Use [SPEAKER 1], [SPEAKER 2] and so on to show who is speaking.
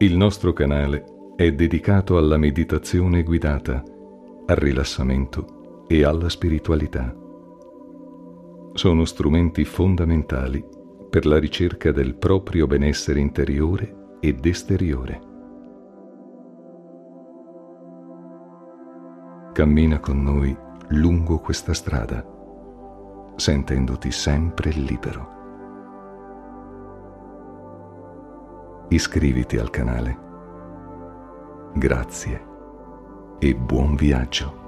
[SPEAKER 1] Il nostro canale è dedicato alla meditazione guidata, al rilassamento e alla spiritualità. Sono strumenti fondamentali per la ricerca del proprio benessere interiore ed esteriore. Cammina con noi lungo questa strada, sentendoti sempre libero. Iscriviti al canale. Grazie e buon viaggio.